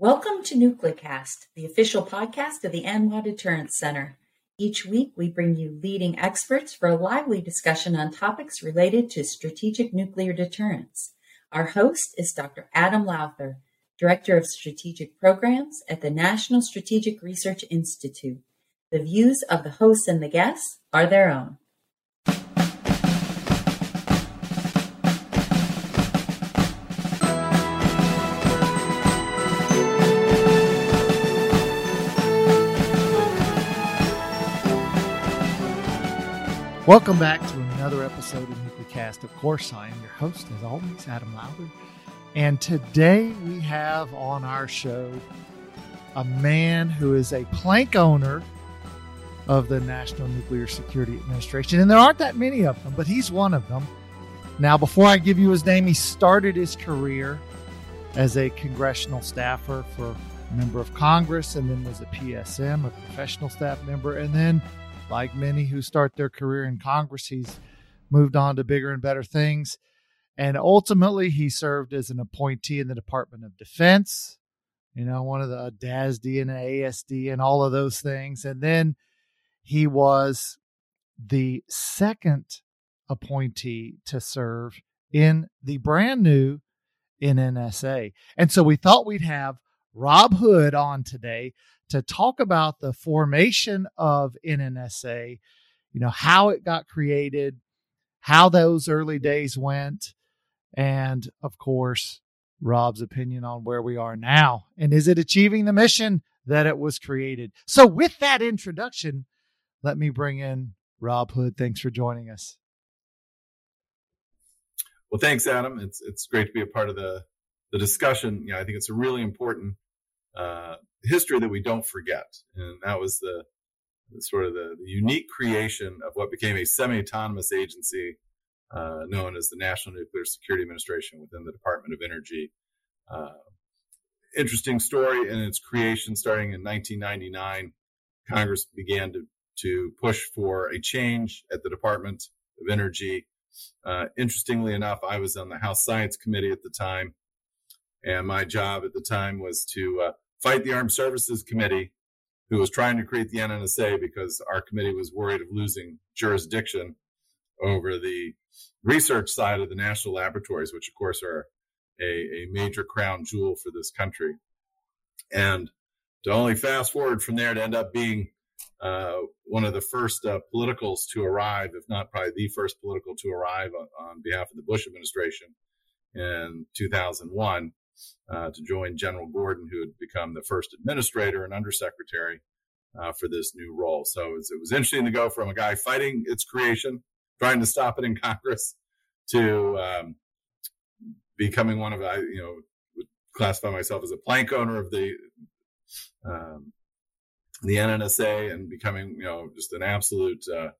Welcome to Nuclecast, the official podcast of the ANWA Deterrence Center. Each week, we bring you leading experts for a lively discussion on topics related to strategic nuclear deterrence. Our host is Dr. Adam Lowther, Director of Strategic Programs at the National Strategic Research Institute. The views of the hosts and the guests are their own. Welcome back to another episode of Nuclecast. Of course, I am your host, as always, Adam Lowther. And today we have on our show a man who is a plank owner of the National Nuclear Security Administration. And there aren't that many of them, but he's one of them. Now, before I give you his name, he started his career as a congressional staffer for a member of Congress and then was a PSM, a professional staff member, and then like many who start their career in Congress, he's moved on to bigger and better things. And ultimately, he served as an appointee in the Department of Defense, you know, one of the DASD and ASD and all of those things. And then he was the second appointee to serve in the brand new NNSA. And so we thought we'd have Rob Hood on today to talk about the formation of NNSA, you know, how it got created, how those early days went, and of course, Rob's opinion on where we are now. And is it achieving the mission that it was created? So, with that introduction, let me bring in Rob Hood. Thanks for joining us. Well, thanks, Adam. It's it's great to be a part of the the discussion. I think it's a really important uh, history that we don't forget. And that was the, the sort of the, the, unique creation of what became a semi-autonomous agency uh, known as the National Nuclear Security Administration within the Department of Energy. Uh, interesting story in its creation starting in 1999. Congress began to, to push for a change at the Department of Energy. Uh, interestingly enough, I was on the House Science Committee at the time, and my job at the time was to uh, fight the Armed Services Committee, who was trying to create the NNSA because our committee was worried of losing jurisdiction over the research side of the national laboratories, which of course are a, a major crown jewel for this country. And to only fast forward from there to end up being uh, one of the first uh, politicals to arrive, if not probably the first political to arrive on, on behalf of the Bush administration in 2001, uh, to join General Gordon, who had become the first administrator and undersecretary uh, for this new role. So it was, it was, interesting to go from a guy fighting its creation, trying to stop it in Congress, to um, becoming one of I you know would classify myself as a plank owner of the um, the NNSA and becoming you know just an absolute uh,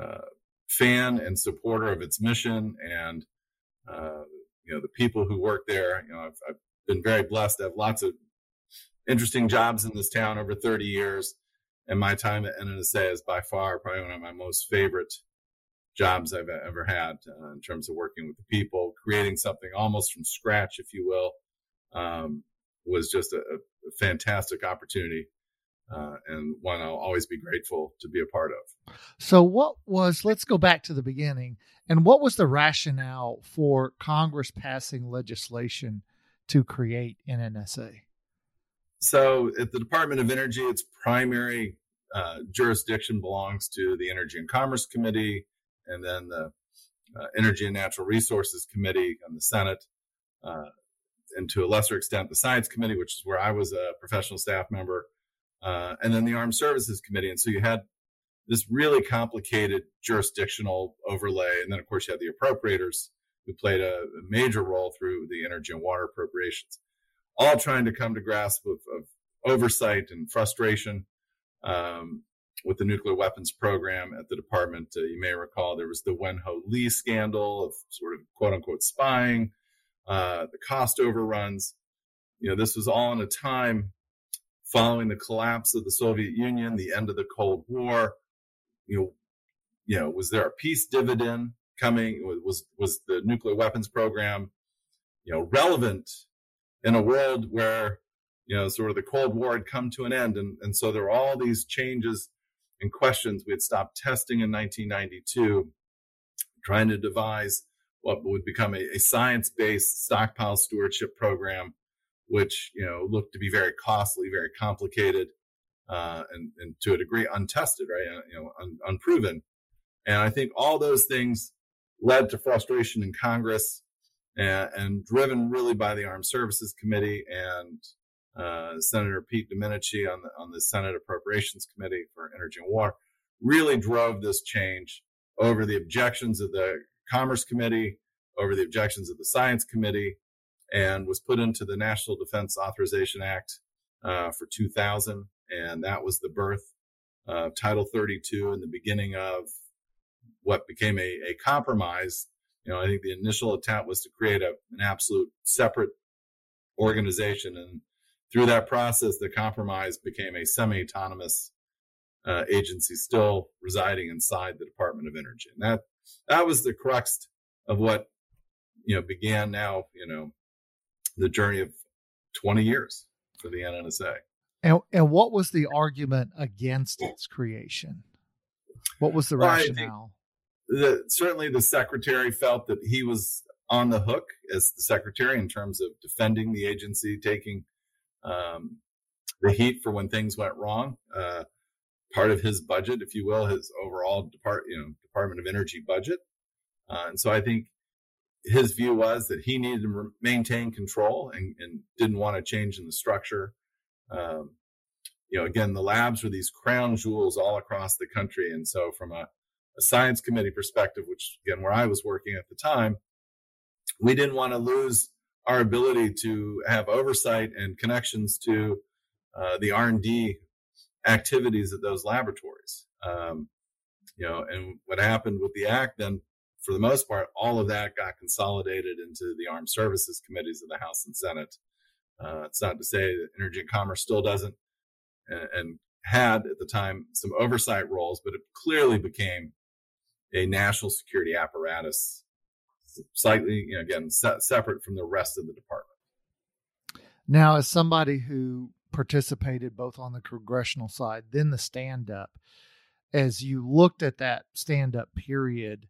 uh, fan and supporter of its mission and uh, you know, the people who work there. You know, I've, I've been very blessed to have lots of interesting jobs in this town over 30 years. And my time at NNSA is by far probably one of my most favorite jobs I've ever had uh, in terms of working with the people, creating something almost from scratch, if you will, um, was just a, a fantastic opportunity uh, and one I'll always be grateful to be a part of. So, what was, let's go back to the beginning, and what was the rationale for Congress passing legislation to create NNSA? So, at the Department of Energy, its primary uh, jurisdiction belongs to the Energy and Commerce Committee and then the uh, Energy and Natural Resources Committee on the Senate. Uh, and to a lesser extent, the Science Committee, which is where I was a professional staff member, uh, and then the Armed Services Committee. And so you had this really complicated jurisdictional overlay. And then, of course, you had the appropriators who played a, major role through the energy and water appropriations, all trying to come to grasp of, of oversight and frustration um, with the nuclear weapons program at the department. Uh, you may recall there was the Wen Ho Lee scandal of sort of quote unquote spying, uh, the cost overruns. You know, this was all in a time following the collapse of the Soviet Union, the end of the Cold War, you know, you know, was there a peace dividend coming? Was was the nuclear weapons program, you know, relevant in a world where you know, sort of the Cold War had come to an end. And, and so there were all these changes and questions. We had stopped testing in 1992, trying to devise what would become a, a science-based stockpile stewardship program, which, you know, looked to be very costly, very complicated, uh, and, and to a degree untested, right? Uh, you know, un, unproven. And I think all those things led to frustration in Congress and, and driven really by the Armed Services Committee and uh, Senator Pete Domenici on the on the Senate Appropriations Committee for Energy and Water really drove this change over the objections of the Commerce Committee, over the objections of the Science Committee, and was put into the National Defense Authorization Act uh, for 2000, and that was the birth of Title 32 and the beginning of what became a, a compromise. You know, I think the initial attempt was to create a, an absolute separate organization. And through that process, the compromise became a semi-autonomous uh, agency still residing inside the Department of Energy. And that, that was the crux of what, you know, began now, you know, the journey of 20 years for the NNSA. And, and what was the argument against its creation? What was the rationale? the, certainly the secretary felt that he was on the hook as the secretary in terms of defending the agency, taking um, the heat for when things went wrong. Uh, part of his budget, if you will, his overall depart, you know, Department of Energy budget. Uh, and so I think his view was that he needed to maintain control and, and didn't want to change in the structure. Um, you know, again, the labs were these crown jewels all across the country. And so from a a science committee perspective, which again, where I was working at the time, we didn't want to lose our ability to have oversight and connections to uh, the R&D activities at those laboratories. Um, you know, and what happened with the act then, for the most part, all of that got consolidated into the armed services committees of the House and Senate. Uh, it's not to say that Energy and Commerce still doesn't and, and had at the time some oversight roles, but it clearly became a national security apparatus, slightly, you know, again, se- separate from the rest of the department. Now, as somebody who participated both on the congressional side, then the stand up, as you looked at that stand up period,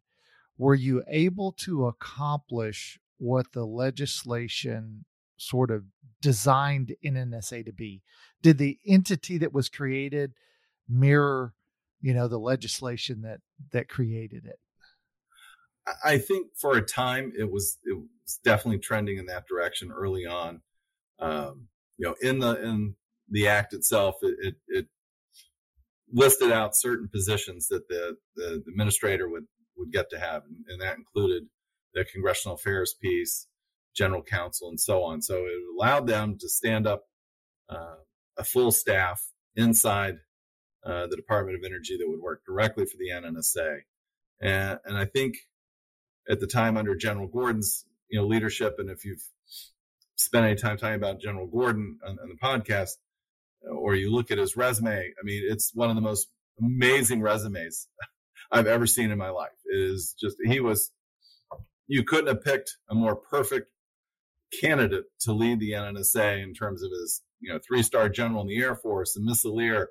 were you able to accomplish what the legislation sort of designed NNSA to be? Did the entity that was created mirror you know the legislation that that created it i think for a time it was it was definitely trending in that direction early on um, you know in the in the act itself it, it, it listed out certain positions that the, the administrator would would get to have and, and that included the congressional affairs piece general counsel and so on so it allowed them to stand up uh, a full staff inside uh, the Department of Energy that would work directly for the NNSA. And, and I think at the time under General Gordon's you know leadership, and if you've spent any time talking about General Gordon on, on the podcast, or you look at his resume, I mean, it's one of the most amazing resumes I've ever seen in my life. Is just he was you couldn't have picked a more perfect candidate to lead the NNSA in terms of his you know three star general in the Air Force, a missileer,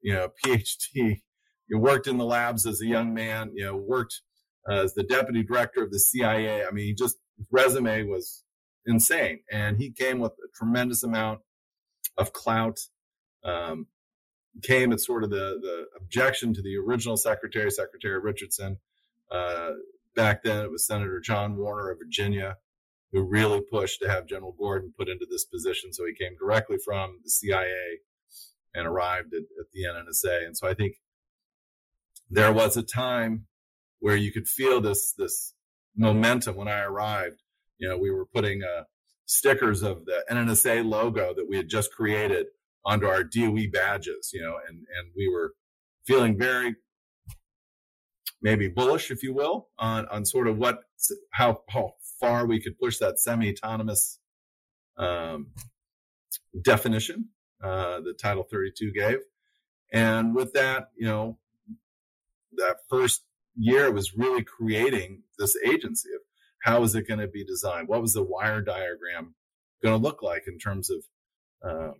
you know, PhD. You worked in the labs as a young man. You know, worked uh, as the deputy director of the CIA. I mean, he just his resume was insane, and he came with a tremendous amount of clout. Um, came at sort of the the objection to the original secretary, Secretary Richardson. Uh, back then, it was Senator John Warner of Virginia who really pushed to have General Gordon put into this position. So he came directly from the CIA and arrived at, at the NNSA. And so I think there was a time where you could feel this this momentum when I arrived. You know, we were putting uh, stickers of the NNSA logo that we had just created onto our DOE badges. You know, and and we were feeling very maybe bullish, if you will, on on sort of what how how far we could push that semi-autonomous um, definition uh, the Title 32 gave. And with that, you know, that first year was really creating this agency of how is it going to be designed? What was the wire diagram going to look like in terms of, uh,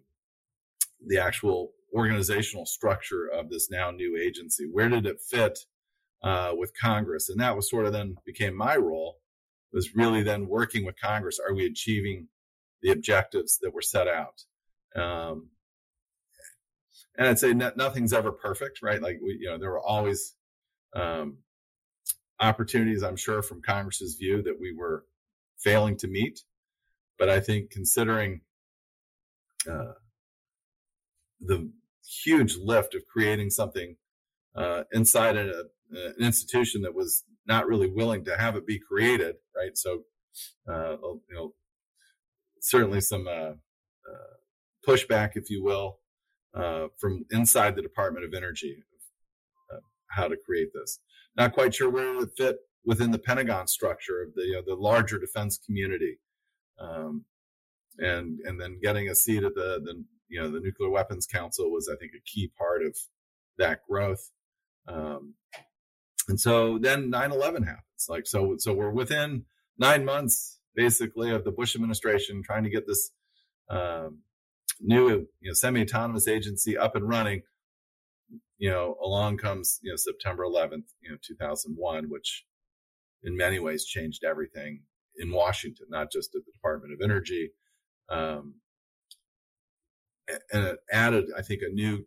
the actual organizational structure of this now new agency. Where did it fit uh, with Congress? And that was sort of then became my role was really then working with Congress. Are we achieving the objectives that were set out? Um, and I'd say nothing's ever perfect, right? Like we, you know, there were always um, opportunities, I'm sure, from Congress's view that we were failing to meet. But I think considering uh, the huge lift of creating something uh, inside a, an institution that was not really willing to have it be created, right? So, uh, you know, certainly some uh, uh, pushback, if you will, uh, from inside the Department of Energy, how to create this. Not quite sure where it fit within the Pentagon structure of the the larger defense community, um, and and then getting a seat at the the you know the Nuclear Weapons Council was I think a key part of that growth. Um, and so then 9/11 happens. Like so so we're within nine months basically of the Bush administration trying to get this um, new you know, semi-autonomous agency up and running. You know, along comes you know September 11th, you know 2001, which in many ways changed everything in Washington, not just at the Department of Energy. Um, and it added, I think, a new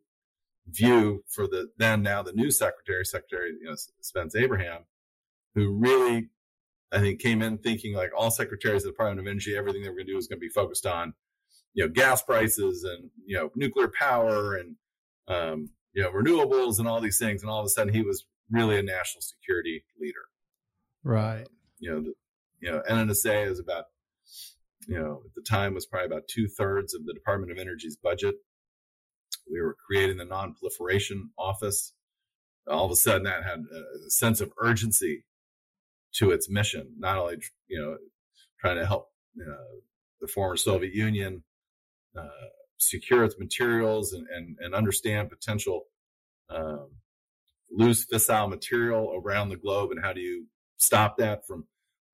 view for the then now the new secretary, Secretary you know, Spence Abraham, who really I think came in thinking like all secretaries of the Department of Energy, everything they were going to do was going to be focused on, you know, gas prices and you know nuclear power and um, you know renewables and all these things. And all of a sudden, he was really a national security leader. Right. You know, the, you know, NNSA is about you know at the time was probably about two thirds of the Department of Energy's budget. We were creating the non-proliferation office. All of a sudden, that had a sense of urgency to its mission. Not only you know trying to help uh, the former Soviet Union uh, secure its materials and, and, and understand potential um, loose fissile material around the globe and how do you stop that from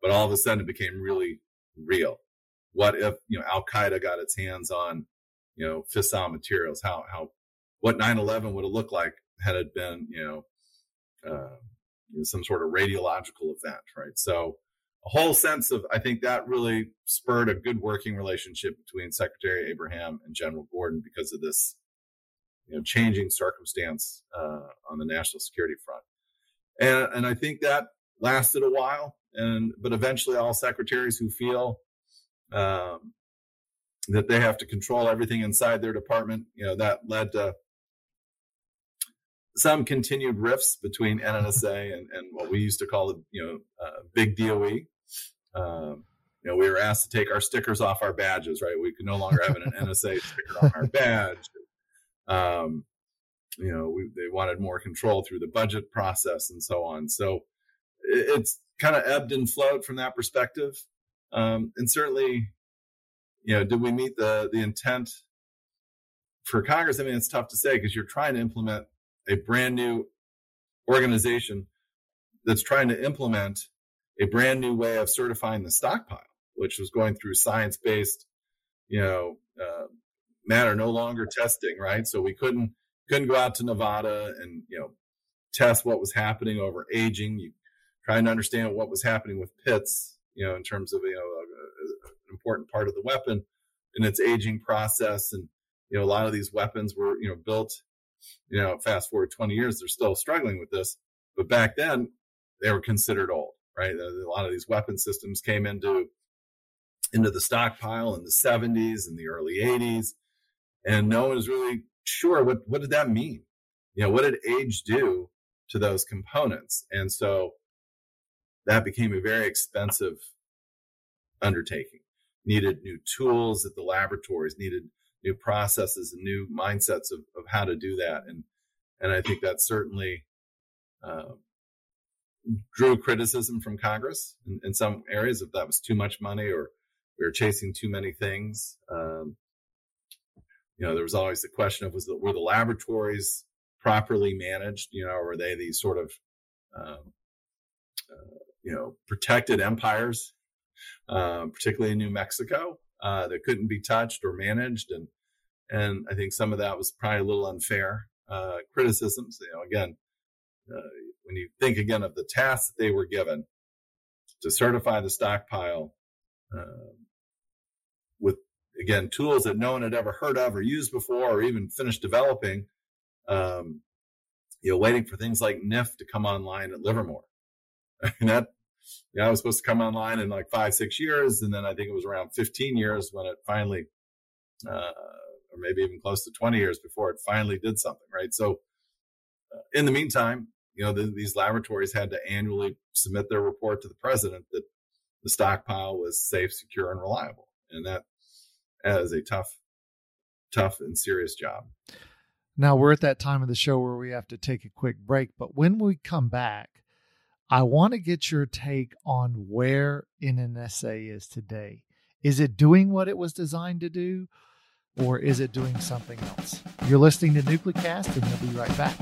but all of a sudden it became really real what if you know al qaeda got its hands on you know fissile materials how how what 9-11 would have looked like had it been you know, uh, you know some sort of radiological event right? So a whole sense of i think that really spurred a good working relationship between secretary abraham and general gordon because of this you know changing circumstance uh, on the national security front. And and i think that lasted a while and but eventually all secretaries who feel um, that they have to control everything inside their department. You know, that led to some continued rifts between NNSA and, and what we used to call the, you know, uh, big DOE. Um, you know, we were asked to take our stickers off our badges, right? We could no longer have an NSA sticker on our badge. Um, you know, we, they wanted more control through the budget process and so on. So it, it's kind of ebbed and flowed from that perspective. Um, and certainly, you know, did we meet the the intent for Congress? I mean, it's tough to say because you're trying to implement a brand new organization that's trying to implement a brand new way of certifying the stockpile, which was going through science based, you know, uh, matter no longer testing, right? So we couldn't couldn't go out to Nevada and you know test what was happening over aging. You trying to understand what was happening with pits you know, in terms of, you know, important part of the weapon in its aging process. And, you know, a lot of these weapons were, you know, built, you know, fast forward 20 years, they're still struggling with this. But back then, they were considered old, right? A lot of these weapon systems came into, into the stockpile in the 70s and the early 80s. And no one was really sure what, what did that mean? You know, what did age do to those components? And so, that became a very expensive undertaking. Needed new tools at the laboratories, needed new processes and new mindsets of, of how to do that. And, and I think that certainly, uh, drew criticism from Congress in, in, some areas if that was too much money or we were chasing too many things. Um, you know, there was always the question of was the, were the laboratories properly managed? You know, were they these sort of um, uh, you know, protected empires, uh, particularly in New Mexico, uh, that couldn't be touched or managed. And, and I think some of that was probably a little unfair uh, criticisms. You know, again, uh, when you think again of the tasks that they were given to certify the stockpile uh, with again tools that no one had ever heard of or used before or even finished developing, um, you know, waiting for things like NIF to come online at Livermore. and that yeah, it was supposed to come online in like five, six years. And then I think it was around 15 years when it finally, uh, or maybe even close to 20 years before it finally did something, right? So uh, in the meantime, you know, the, these laboratories had to annually submit their report to the president that the stockpile was safe, secure, and reliable. And that is a tough, tough and serious job. Now we're at that time of the show where we have to take a quick break, but when we come back, I want to get your take on where NNSA is today. Is it doing what it was designed to do, or is it doing something else? You're listening to Nuclecast, and we'll be right back.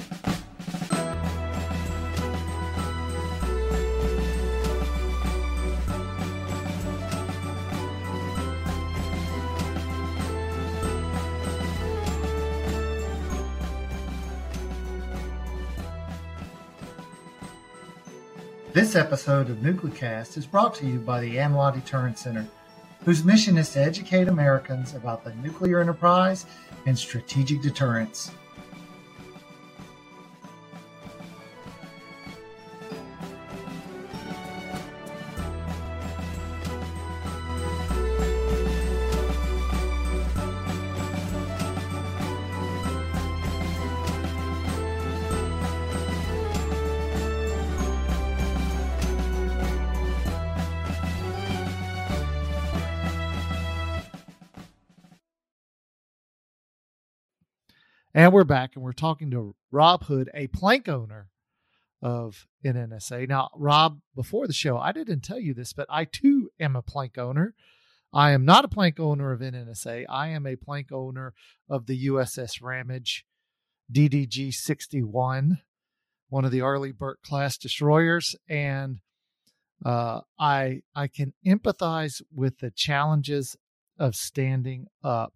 This episode of Nuclecast is brought to you by the ANWA Deterrence Center, whose mission is to educate Americans about the nuclear enterprise and strategic deterrence. We're back and we're talking to Rob Hood, a plank owner of NNSA. Now, Rob, before the show, I didn't tell you this, but I too am a plank owner. I am not a plank owner of NNSA. I am a plank owner of the USS Ramage DDG 61, one of the Arleigh Burke class destroyers. And uh, I I can empathize with the challenges of standing up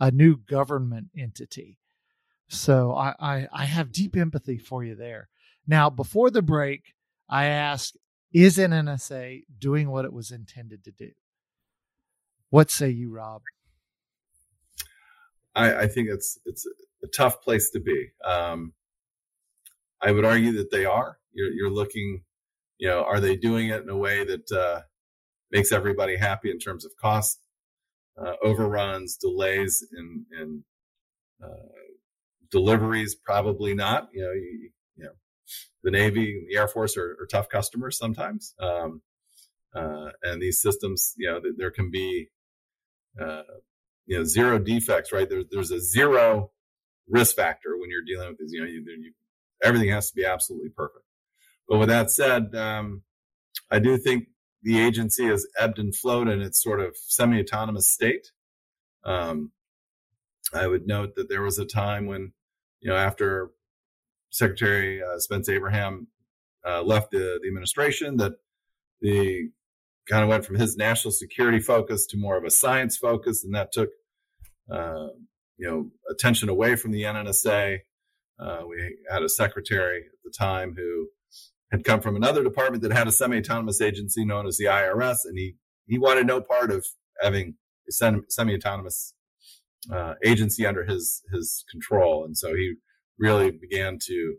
a new government entity. So I, I, I have deep empathy for you there. Now, before the break, I asked, is NNSA doing what it was intended to do? What say you, Rob? I, I think it's it's a tough place to be. Um, I would argue that they are. You're, you're, looking, you know, are they doing it in a way that uh, makes everybody happy in terms of cost, uh, overruns, delays in in uh, deliveries, probably not. You know, you, you know, the Navy and the Air Force are, are tough customers sometimes. Um, uh, and these systems, you know, there can be, uh, you know, zero defects, right? There's, there's a zero risk factor when you're dealing with these, you know, you, you, everything has to be absolutely perfect. But with that said, um, I do think the agency has ebbed and flowed in its sort of semi-autonomous state. Um, I would note that there was a time when, you know, after Secretary uh, Spence Abraham uh, left the, the administration, that the kind of went from his national security focus to more of a science focus, and that took, uh, you know, attention away from the NNSA. Uh, we had a secretary at the time who had come from another department that had a semi-autonomous agency known as the IRS, and he he wanted no part of having a semi-autonomous uh, agency under his his control, and so he really began to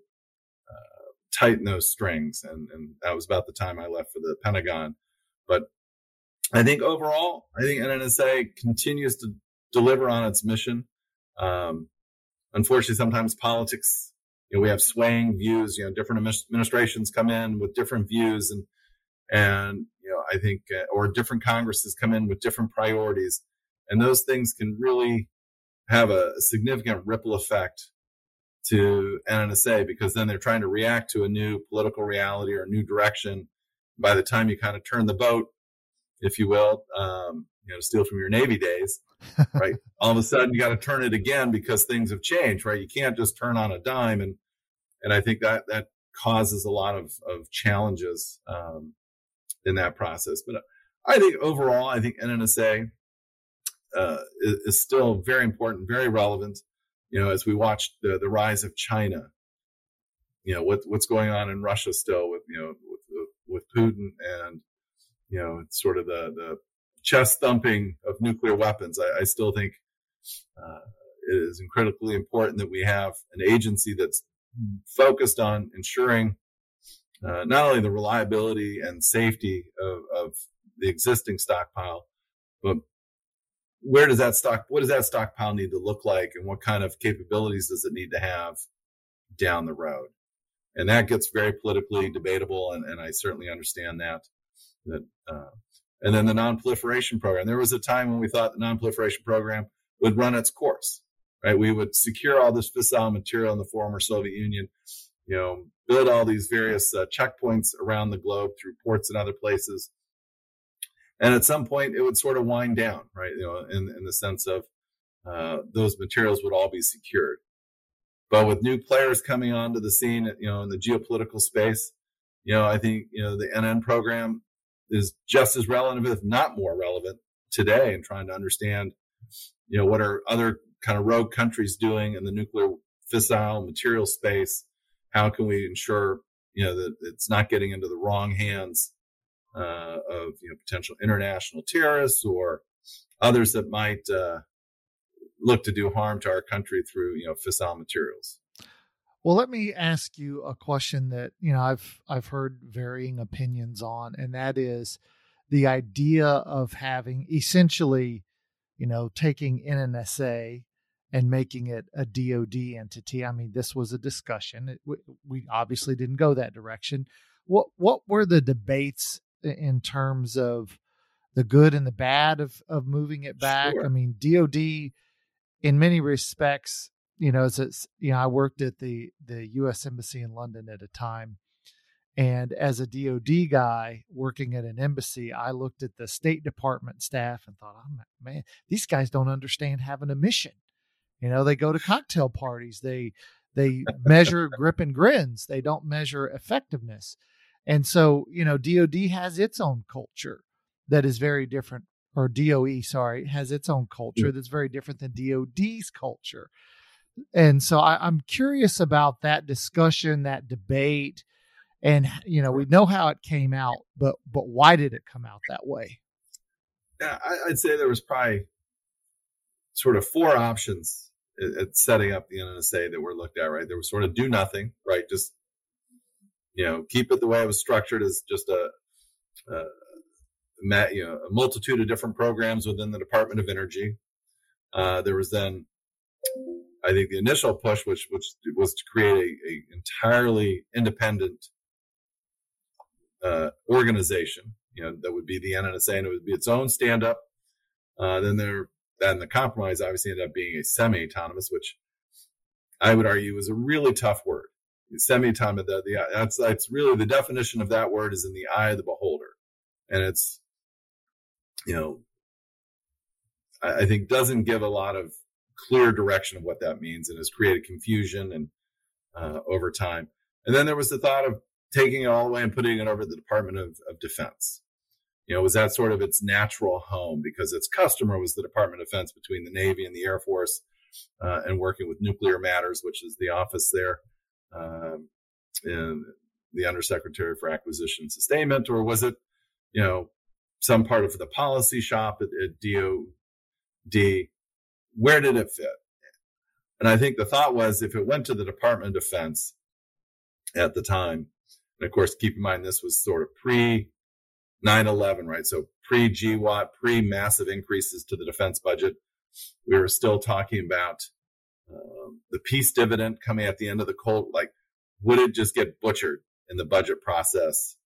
uh, tighten those strings, and and that was about the time I left for the Pentagon. But I think overall, I think NNSA continues to deliver on its mission. Um, unfortunately, sometimes politics, you know, we have swaying views. You know, different administrations come in with different views, and and you know, I think, uh, or different Congresses come in with different priorities, and those things can really have a, significant ripple effect to NNSA because then they're trying to react to a new political reality or a new direction. By the time you kind of turn the boat, if you will, um, you know, steal from your Navy days, right? All of a sudden you got to turn it again because things have changed, right? You can't just turn on a dime. And, and I think that, that causes a lot of, of challenges, um, in that process. But I think overall, I think NNSA uh, is, is, still very important, very relevant. You know, as we watch the, the rise of China, you know, what, what's going on in Russia still with, you know, with, with Putin and, you know, sort of the, the chest thumping of nuclear weapons. I, I still think, uh, it is incredibly important that we have an agency that's focused on ensuring uh, not only the reliability and safety of, of the existing stockpile, but where does that stock, what does that stockpile need to look like and what kind of capabilities does it need to have down the road? And that gets very politically debatable. And, and I certainly understand that. that uh, and then the non-proliferation program. There was a time when we thought the non-proliferation program would run its course, right? We would secure all this fissile material in the former Soviet Union, you know, build all these various uh, checkpoints around the globe through ports and other places. And at some point, it would sort of wind down, right? You know, in, in the sense of uh, those materials would all be secured. But with new players coming onto the scene, you know, in the geopolitical space, you know, I think, you know, the NN program is just as relevant, if not more relevant today in trying to understand, you know, what are other kind of rogue countries doing in the nuclear fissile material space? How can we ensure, you know, that it's not getting into the wrong hands uh, of, you know, potential international terrorists or others that might uh, look to do harm to our country through, you know, fissile materials? Well, let me ask you a question that you know I've I've heard varying opinions on, and that is the idea of having essentially, you know, taking NNSA and making it a DoD entity. I mean, this was a discussion. It, we obviously didn't go that direction. What what were the debates in terms of the good and the bad of of moving it back? Sure. I mean, DoD, in many respects, you know, as it's, you know, I worked at the the U.S. Embassy in London at a time, and as a DoD guy working at an embassy, I looked at the State Department staff and thought, oh man, these guys don't understand having a mission. You know, they go to cocktail parties, they they measure grip and grins, they don't measure effectiveness, and so you know, DoD has its own culture that is very different or DOE, sorry, has its own culture that's very different than DOD's culture and so I, I'm curious about that discussion, that debate, and you know we know how it came out, but but why did it come out that way? Yeah, I, would say there was probably sort of four options at setting up the NSA that were looked at. Right, there was sort of do nothing, right, just you know keep it the way it was structured as just a, a you know, a multitude of different programs within the Department of Energy. Uh, there was then I think the initial push, which which was to create a, a entirely independent uh, organization, you know, that would be the NNSA, and it would be its own stand-up. Uh, then there, then the compromise obviously ended up being a semi-autonomous, which I would argue is a really tough word. Semi-autonomous, the, the, that's that's really the definition of that word is in the eye of the beholder, and it's, you know, I, I think doesn't give a lot of clear direction of what that means and has created confusion and uh, over time. And then there was the thought of taking it all the way and putting it over the Department of, of Defense. You know, was that sort of its natural home because its customer was the Department of Defense between the Navy and the Air Force uh, and working with Nuclear Matters, which is the office there, um, the Undersecretary for Acquisition Sustainment, or was it, you know, some part of the policy shop at, at DOD where did it fit? And I think the thought was if it went to the Department of Defense at the time, and of course, keep in mind this was sort of pre 9 11, right? So pre GWOT, pre massive increases to the defense budget. We were still talking about um, the peace dividend coming at the end of the Cold. Like, would it just get butchered in the budget process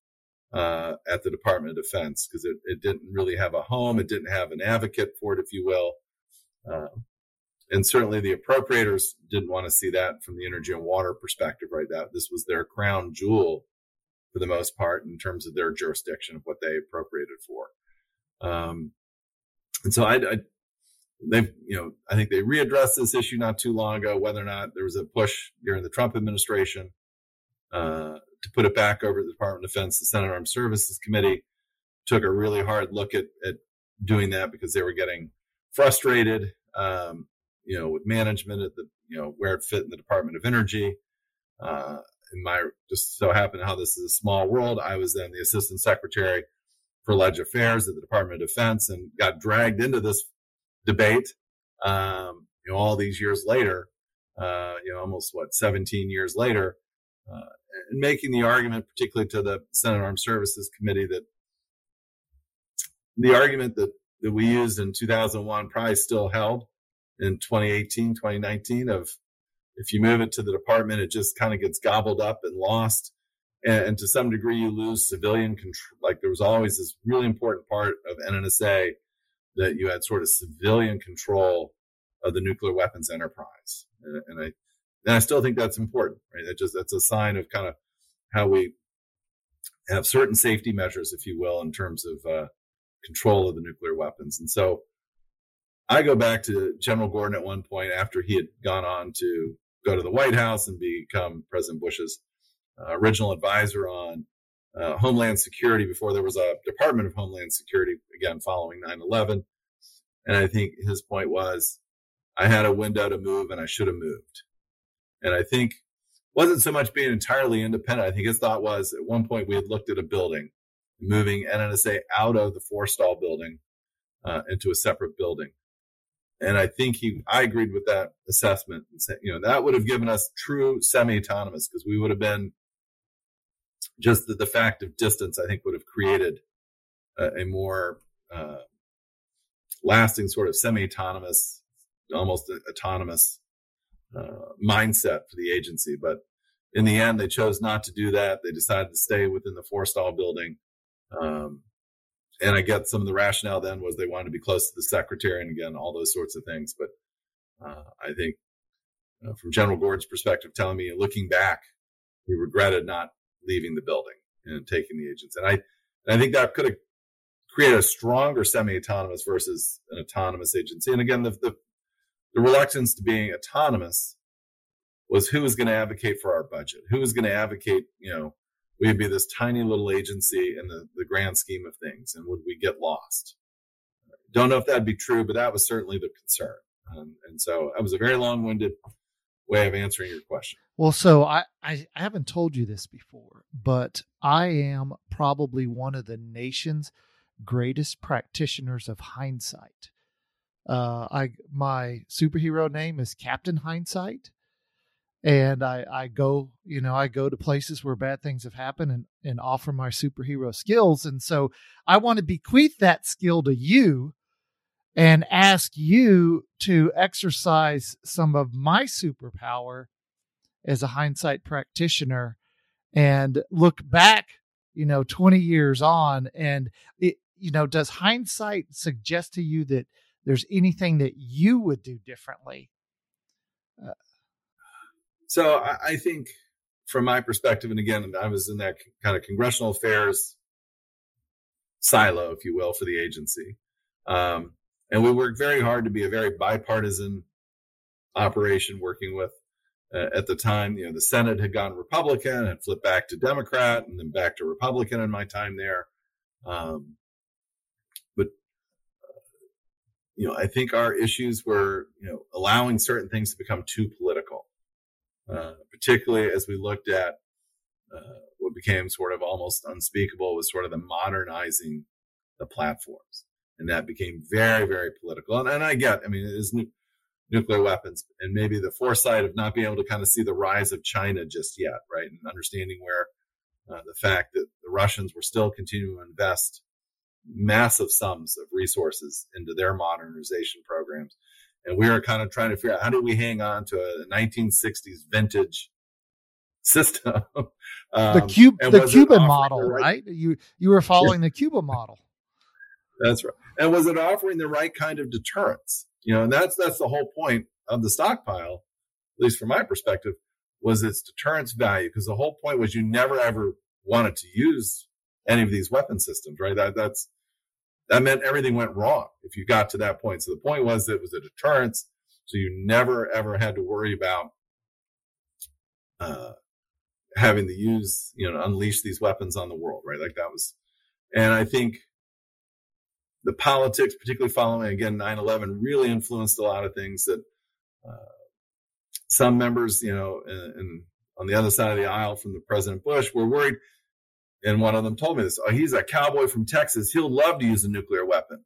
uh, at the Department of Defense? Because it, it didn't really have a home, it didn't have an advocate for it, if you will. Uh, and certainly the appropriators didn't want to see that from the energy and water perspective, right? That this was their crown jewel for the most part in terms of their jurisdiction of what they appropriated for. Um, and so I, I they've, you know, I think they readdressed this issue not too long ago, whether or not there was a push during the Trump administration, uh, to put it back over the Department of Defense. The Senate Armed Services Committee took a really hard look at, at doing that because they were getting frustrated, um, you know, with management at the, you know, where it fit in the Department of Energy. Uh, in my just so happened how this is a small world. I was then the assistant secretary for Ledge Affairs at the Department of Defense and got dragged into this debate. Um, you know, all these years later, uh, you know, almost what 17 years later, uh, and making the argument, particularly to the Senate Armed Services Committee, that the argument that that we used in 2001 probably still held in 2018, 2019 of if you move it to the department, it just kind of gets gobbled up and lost. And, and, to some degree, you lose civilian control. Like there was always this really important part of NNSA that you had sort of civilian control of the nuclear weapons enterprise. And, and I, and I still think that's important, right? That just, that's a sign of kind of how we have certain safety measures, if you will, in terms of, uh, control of the nuclear weapons. And so I go back to General Gordon at one point after he had gone on to go to the White House and become President Bush's uh, original advisor on uh, Homeland Security before there was a Department of Homeland Security, again, following 9 11. And I think his point was I had a window to move and I should have moved. And I think wasn't so much being entirely independent. I think his thought was at one point we had looked at a building, moving NNSA out of the Forrestal building uh, into a separate building. And I think he, I agreed with that assessment. And said, you know, that would have given us true semi-autonomous because we would have been just the, the, fact of distance, I think would have created a, a more uh, lasting sort of semi-autonomous, almost autonomous uh, mindset for the agency. But in the end, they chose not to do that. They decided to stay within the Forrestal building. Um, and I get some of the rationale then was they wanted to be close to the secretary and again, all those sorts of things. But uh, I think uh, from General Gordon's perspective, telling me looking back, he regretted not leaving the building and taking the agents. And I, and I think that could have created a stronger semi-autonomous versus an autonomous agency. And again, the, the, the reluctance to being autonomous was who was going to advocate for our budget? Who was going to advocate, you know, we'd be this tiny little agency in the, the grand scheme of things. And would we get lost? Don't know if that'd be true, but that was certainly the concern. Um, and so that was a very long winded way of answering your question. Well, so I, I, I haven't told you this before, but I am probably one of the nation's greatest practitioners of hindsight. Uh, I my superhero name is Captain Hindsight, and I, I go, you know, I go to places where bad things have happened and, and offer my superhero skills. And so I want to bequeath that skill to you and ask you to exercise some of my superpower as a hindsight practitioner and look back, you know, 20 years on. And it, you know, does hindsight suggest to you that there's anything that you would do differently? Uh, so I, I think from my perspective, and again, I was in that kind of congressional affairs silo, if you will, for the agency. Um, and we worked very hard to be a very bipartisan operation working with uh, at the time, you know, the Senate had gone Republican and flipped back to Democrat and then back to Republican in my time there. Um, but, uh, you know, I think our issues were, you know, allowing certain things to become too political. Uh, particularly as we looked at uh, what became sort of almost unspeakable was sort of the modernizing the platforms. And that became very, very political. And, and I get, I mean, it is nu- nuclear weapons and maybe the foresight of not being able to kind of see the rise of China just yet, right? And understanding where uh, the fact that the Russians were still continuing to invest massive sums of resources into their modernization programs and we are kind of trying to figure out how do we hang on to a 1960s vintage system. um, the cube, the Cuban model, the right, right? You you were following yeah. the Cuba model. That's right. And was it offering the right kind of deterrence? You know, and that's that's the whole point of the stockpile, at least from my perspective, was its deterrence value. Because the whole point was you never ever wanted to use any of these weapon systems, right? That that's that meant everything went wrong if you got to that point. So the point was it was a deterrence. So you never ever had to worry about, uh, having to use, you know, unleash these weapons on the world, right? Like that was, and I think the politics, particularly following again 9/11, really influenced a lot of things that uh, some members, you know, on the other side of the aisle from the President Bush were worried. And one of them told me this: oh, he's a cowboy from Texas. He'll love to use a nuclear weapon.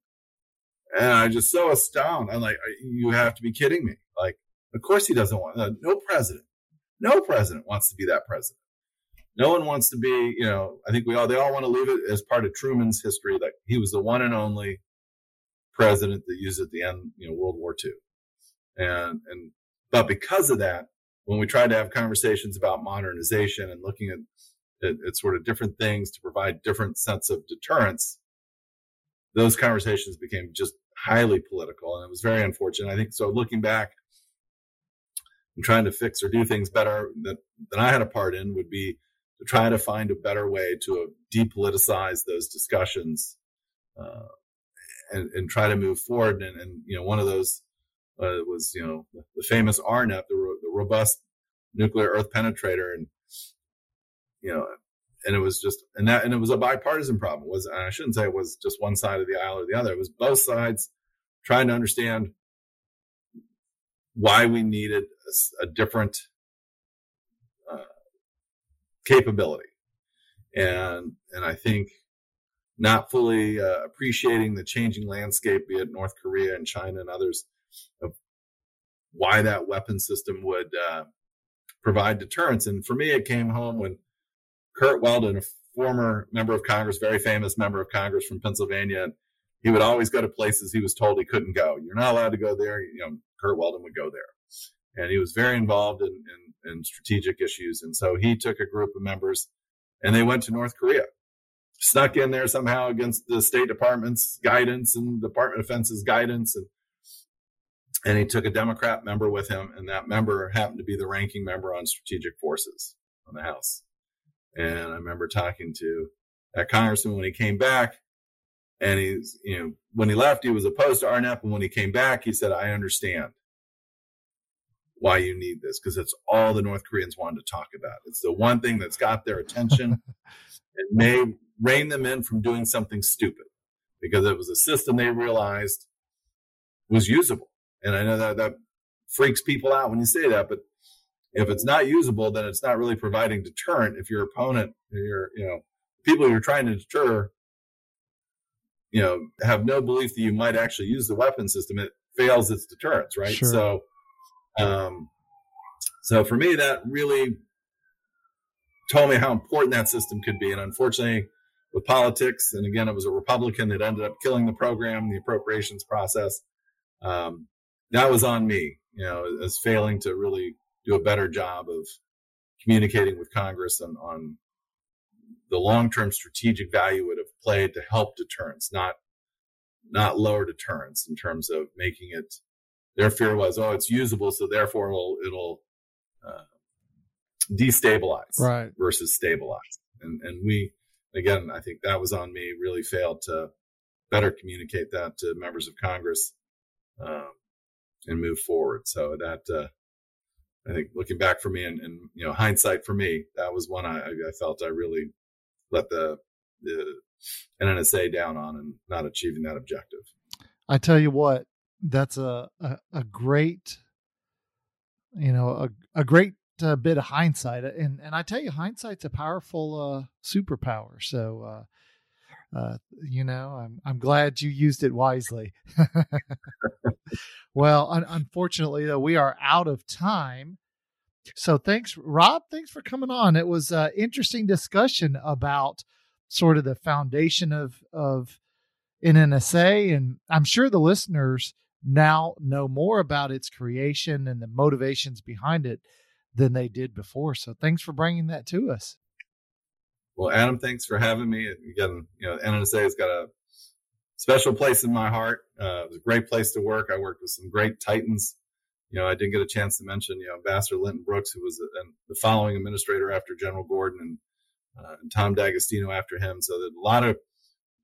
And I just so astounded. I'm like, you have to be kidding me! Like, of course he doesn't want. Uh, no president, no president wants to be that president. No one wants to be, you know, I think we all, they all want to leave it as part of Truman's history that he was the one and only president that used at the end, you know, World War II. And, and, but because of that, when we tried to have conversations about modernization and looking at, at, at sort of different things to provide different sense of deterrence, those conversations became just highly political. And it was very unfortunate. I think so looking back and trying to fix or do things better that, that I had a part in would be to try to find a better way to depoliticize those discussions uh, and, and, try to move forward. And, and you know, one of those uh, was you know the famous RNEP, the, the robust nuclear Earth penetrator, and you know, and it was just and that and it was a bipartisan problem. It was I shouldn't say it was just one side of the aisle or the other. It was both sides trying to understand why we needed a, a different capability. And, and I think not fully uh, appreciating the changing landscape, be it North Korea and China and others, of why that weapon system would uh, provide deterrence. And for me, it came home when Curt Weldon, a former member of Congress, very famous member of Congress from Pennsylvania, he would always go to places he was told he couldn't go. You're not allowed to go there. You know, Curt Weldon would go there. And he was very involved in, in and strategic issues. And so he took a group of members and they went to North Korea, snuck in there somehow against the State Department's guidance and Department of Defense's guidance. And, and he took a Democrat member with him. And that member happened to be the ranking member on strategic forces on the House. And I remember talking to that congressman when he came back and he's, you know, when he left, he was opposed to RNEP. And when he came back, he said, I understand why you need this because it's all the North Koreans wanted to talk about. It's the one thing that's got their attention. it may rein them in from doing something stupid because it was a system they realized was usable. And I know that that freaks people out when you say that, but if it's not usable, then it's not really providing deterrent. If your opponent, your you know people you're trying to deter, you know, have no belief that you might actually use the weapon system, it fails its deterrence, right? Sure. So um, so for me, that really told me how important that system could be. And unfortunately, with politics, and again, it was a Republican that ended up killing the program, the appropriations process. Um, that was on me, you know, as failing to really do a better job of communicating with Congress on, on the long-term strategic value it would have played to help deterrence, not not lower deterrence in terms of making it their fear was, oh, it's usable, so therefore it'll it'll uh, destabilize right. versus stabilize. And and we again, I think that was on me. Really failed to better communicate that to members of Congress um, and move forward. So that uh, I think looking back for me and, and, you know hindsight for me, that was one I, I felt I really let the the NNSA down on and not achieving that objective. I tell you what, that's a, a, a great you know a, a great uh, bit of hindsight and and i tell you hindsight's a powerful uh superpower so uh uh you know i'm i'm glad you used it wisely. Well un- unfortunately though we are out of time. So thanks rob thanks for coming on. It was an interesting discussion about sort of the foundation of of NNSA and I'm sure the listeners now know more about its creation and the motivations behind it than they did before. So thanks for bringing that to us. Well, Adam, thanks for having me. Again, you know, NNSA has got a special place in my heart. Uh, it was a great place to work. I worked with some great titans. You know, I didn't get a chance to mention, you know, Ambassador Linton Brooks, who was a, the following administrator after General Gordon and, uh, and Tom D'Agostino after him. So there's a lot of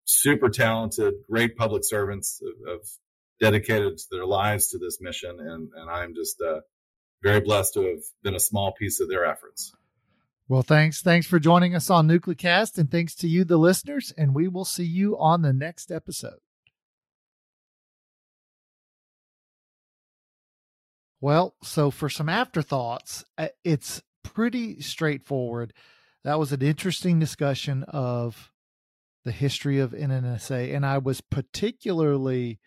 super talented, great public servants of, of dedicated their lives to this mission, and and I'm just uh, very blessed to have been a small piece of their efforts. Well, thanks. Thanks for joining us on NucleCast, and thanks to you, the listeners. And we will see you on the next episode. Well, so for some afterthoughts, uh, it's pretty straightforward. That was an interesting discussion of the history of NNSA, and I was particularly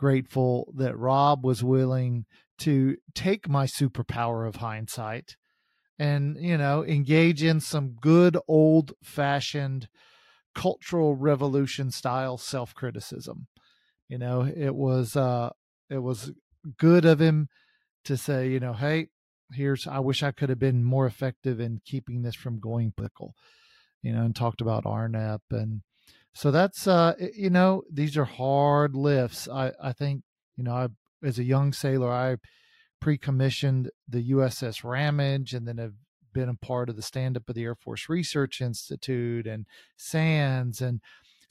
grateful that Rob was willing to take my superpower of hindsight and, you know, engage in some good old fashioned cultural revolution style self criticism. You know, it was uh it was good of him to say, you know, hey, here's I wish I could have been more effective in keeping this from going political, you know, and talked about RNEP and so that's uh you know these are hard lifts. I I think you know I as a young sailor I pre-commissioned the USS Ramage and then have been a part of the stand up of the Air Force Research Institute and SANS and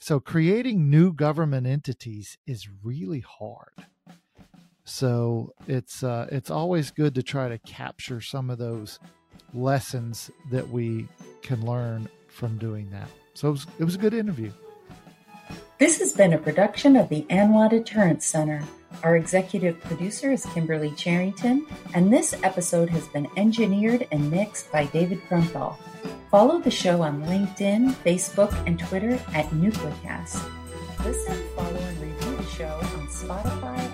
so creating new government entities is really hard. So it's uh, it's always good to try to capture some of those lessons that we can learn from doing that. So it was, it was a good interview. This has been a production of the ANWA Deterrence Center. Our executive producer is Kimberly Charrington, and this episode has been engineered and mixed by David Krumthal. Follow the show on LinkedIn, Facebook, and Twitter at Nuclecast. Listen, follow, and review the show on Spotify,